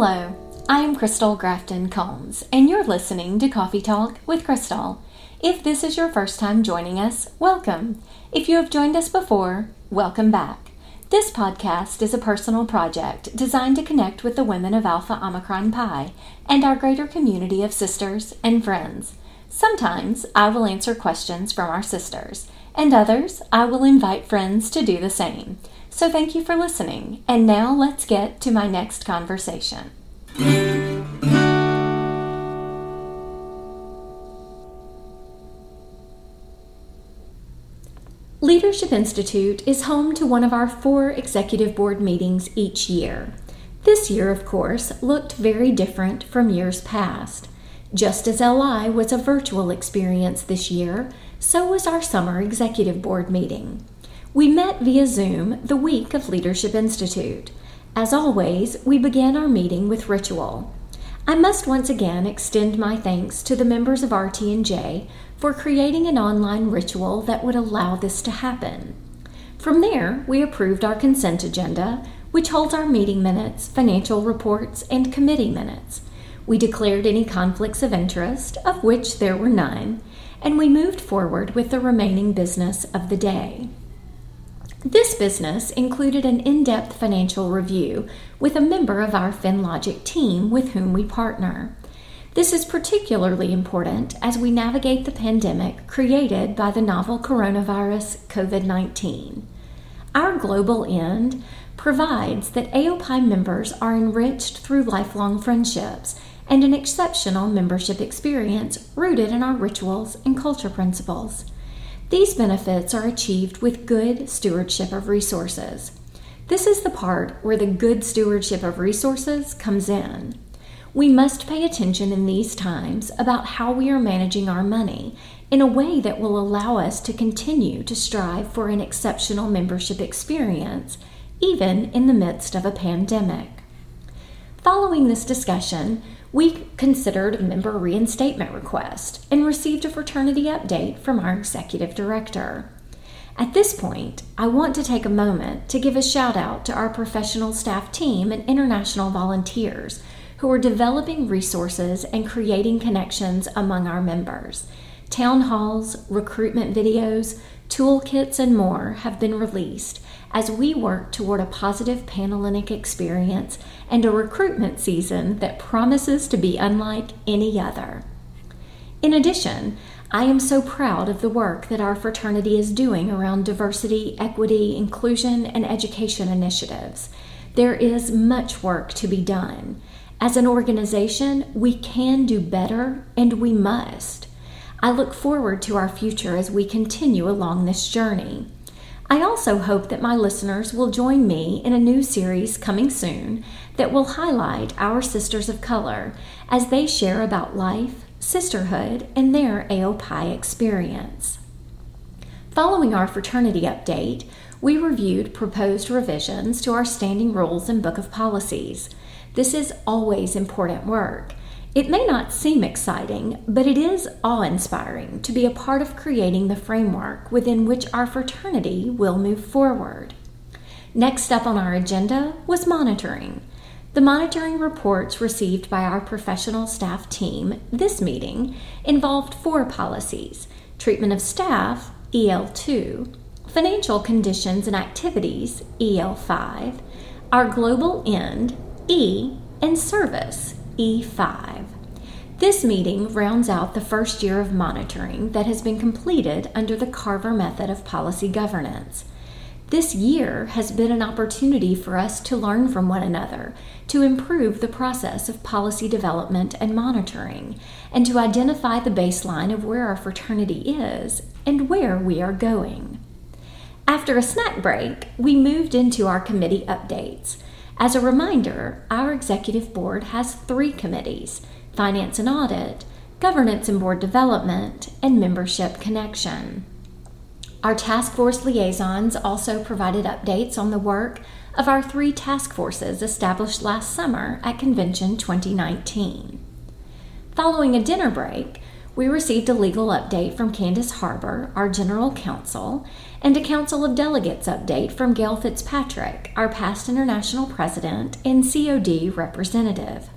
Hello, I am Crystal Grafton Combs, and you're listening to Coffee Talk with Crystal. If this is your first time joining us, welcome. If you have joined us before, welcome back. This podcast is a personal project designed to connect with the women of Alpha Omicron Pi and our greater community of sisters and friends. Sometimes I will answer questions from our sisters, and others I will invite friends to do the same. So thank you for listening, and now let's get to my next conversation. Leadership Institute is home to one of our four executive board meetings each year. This year, of course, looked very different from years past. Just as LI was a virtual experience this year, so was our summer executive board meeting. We met via Zoom the week of Leadership Institute. As always, we began our meeting with ritual. I must once again extend my thanks to the members of RT&J for creating an online ritual that would allow this to happen. From there, we approved our consent agenda, which holds our meeting minutes, financial reports, and committee minutes. We declared any conflicts of interest, of which there were none, and we moved forward with the remaining business of the day. This business included an in depth financial review with a member of our FinLogic team with whom we partner. This is particularly important as we navigate the pandemic created by the novel coronavirus COVID 19. Our global end provides that AOPI members are enriched through lifelong friendships and an exceptional membership experience rooted in our rituals and culture principles. These benefits are achieved with good stewardship of resources. This is the part where the good stewardship of resources comes in. We must pay attention in these times about how we are managing our money in a way that will allow us to continue to strive for an exceptional membership experience, even in the midst of a pandemic. Following this discussion, we considered member reinstatement request and received a fraternity update from our executive director. At this point, I want to take a moment to give a shout out to our professional staff team and international volunteers who are developing resources and creating connections among our members. Town halls, recruitment videos, toolkits, and more have been released as we work toward a positive Panhellenic experience and a recruitment season that promises to be unlike any other. In addition, I am so proud of the work that our fraternity is doing around diversity, equity, inclusion, and education initiatives. There is much work to be done. As an organization, we can do better and we must. I look forward to our future as we continue along this journey. I also hope that my listeners will join me in a new series coming soon that will highlight our sisters of color as they share about life, sisterhood, and their AOPI experience. Following our fraternity update, we reviewed proposed revisions to our standing rules and book of policies. This is always important work it may not seem exciting, but it is awe inspiring to be a part of creating the framework within which our fraternity will move forward. Next up on our agenda was monitoring. The monitoring reports received by our professional staff team this meeting involved four policies treatment of staff, EL2, financial conditions and activities, EL5, our global end, E, and service, E5. This meeting rounds out the first year of monitoring that has been completed under the Carver method of policy governance. This year has been an opportunity for us to learn from one another, to improve the process of policy development and monitoring, and to identify the baseline of where our fraternity is and where we are going. After a snack break, we moved into our committee updates. As a reminder, our executive board has three committees finance and audit, governance and board development, and membership connection. Our task force liaisons also provided updates on the work of our three task forces established last summer at Convention 2019. Following a dinner break, we received a legal update from Candace Harbour, our General Counsel, and a Council of Delegates update from Gail Fitzpatrick, our past international president and COD representative.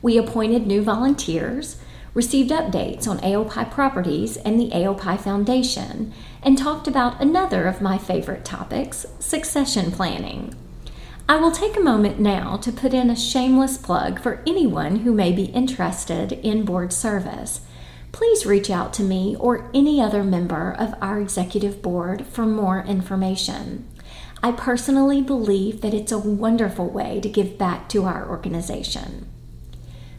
We appointed new volunteers, received updates on AOPI properties and the AOPI Foundation, and talked about another of my favorite topics succession planning. I will take a moment now to put in a shameless plug for anyone who may be interested in board service please reach out to me or any other member of our executive board for more information. I personally believe that it's a wonderful way to give back to our organization.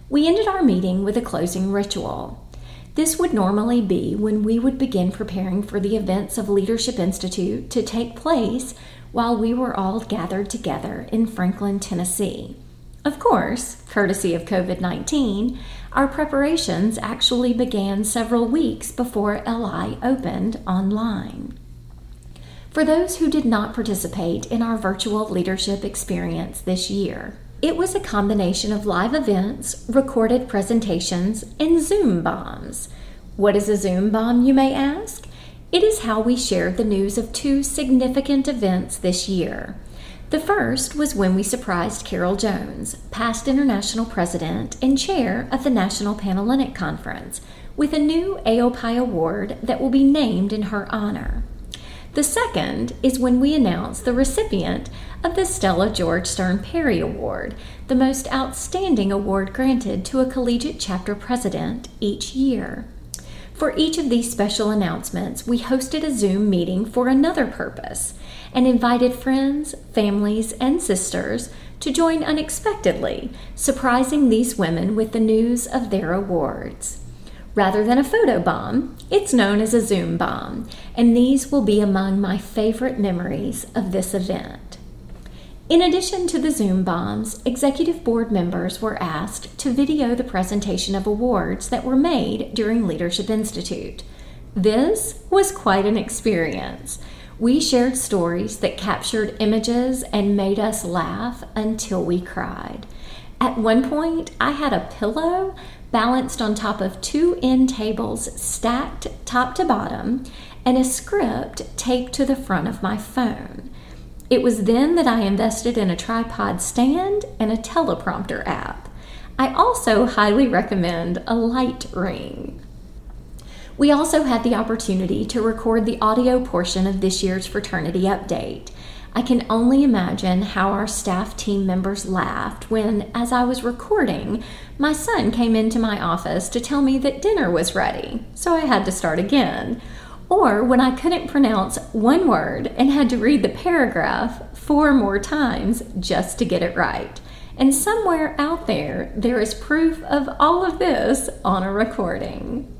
We ended our meeting with a closing ritual. This would normally be when we would begin preparing for the events of Leadership Institute to take place while we were all gathered together in Franklin, Tennessee. Of course, courtesy of COVID 19, our preparations actually began several weeks before LI opened online. For those who did not participate in our virtual leadership experience this year, it was a combination of live events, recorded presentations, and Zoom bombs. What is a Zoom bomb, you may ask? It is how we shared the news of two significant events this year the first was when we surprised Carole Jones, past international president and chair of the National Panhellenic Conference, with a new AOPI award that will be named in her honor. The second is when we announced the recipient of the Stella George Stern Perry Award, the most outstanding award granted to a collegiate chapter president each year. For each of these special announcements, we hosted a Zoom meeting for another purpose and invited friends, families, and sisters to join unexpectedly, surprising these women with the news of their awards. Rather than a photo bomb, it's known as a Zoom bomb, and these will be among my favorite memories of this event. In addition to the Zoom bombs, executive board members were asked to video the presentation of awards that were made during Leadership Institute. This was quite an experience. We shared stories that captured images and made us laugh until we cried. At one point, I had a pillow balanced on top of two end tables stacked top to bottom and a script taped to the front of my phone. It was then that I invested in a tripod stand and a teleprompter app. I also highly recommend a light ring. We also had the opportunity to record the audio portion of this year's fraternity update. I can only imagine how our staff team members laughed when, as I was recording, my son came into my office to tell me that dinner was ready, so I had to start again or when I couldn't pronounce one word and had to read the paragraph four more times just to get it right. And somewhere out there, there is proof of all of this on a recording.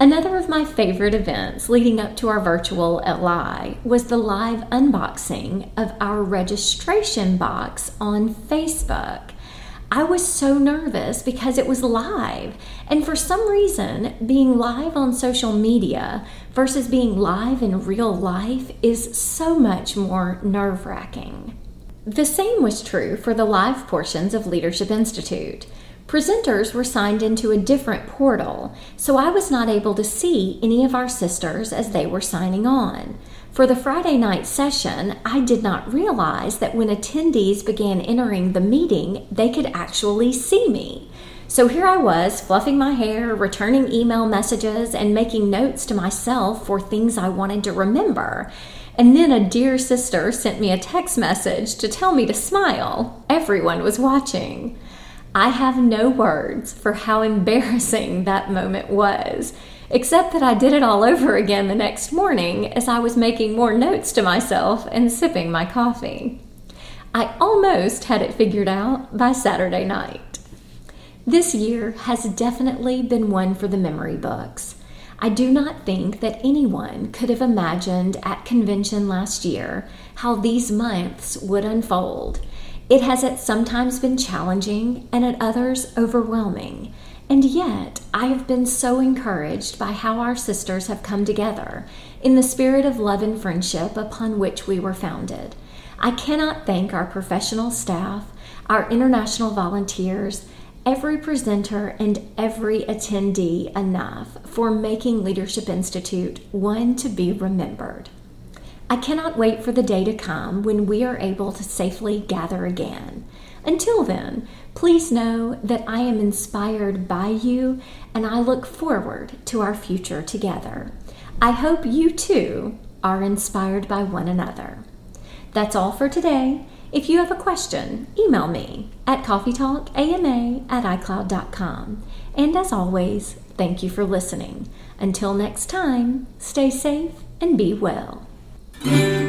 Another of my favorite events leading up to our virtual LI was the live unboxing of our registration box on Facebook. I was so nervous because it was live. And for some reason, being live on social media versus being live in real life is so much more nerve wracking. The same was true for the live portions of Leadership Institute. Presenters were signed into a different portal, so I was not able to see any of our sisters as they were signing on. For the Friday night session, I did not realize that when attendees began entering the meeting, they could actually see me. So here I was, fluffing my hair, returning email messages, and making notes to myself for things I wanted to remember. And then a dear sister sent me a text message to tell me to smile. Everyone was watching. I have no words for how embarrassing that moment was except that I did it all over again the next morning as I was making more notes to myself and sipping my coffee. I almost had it figured out by Saturday night. This year has definitely been one for the memory books. I do not think that anyone could have imagined at convention last year how these months would unfold. It has at sometimes been challenging and at others overwhelming. And yet, I have been so encouraged by how our sisters have come together in the spirit of love and friendship upon which we were founded. I cannot thank our professional staff, our international volunteers, every presenter and every attendee enough for making Leadership Institute one to be remembered. I cannot wait for the day to come when we are able to safely gather again. Until then, please know that I am inspired by you and I look forward to our future together. I hope you too are inspired by one another. That's all for today. If you have a question, email me at coffeetalkama at icloud.com. And as always, thank you for listening. Until next time, stay safe and be well. Mm-hmm.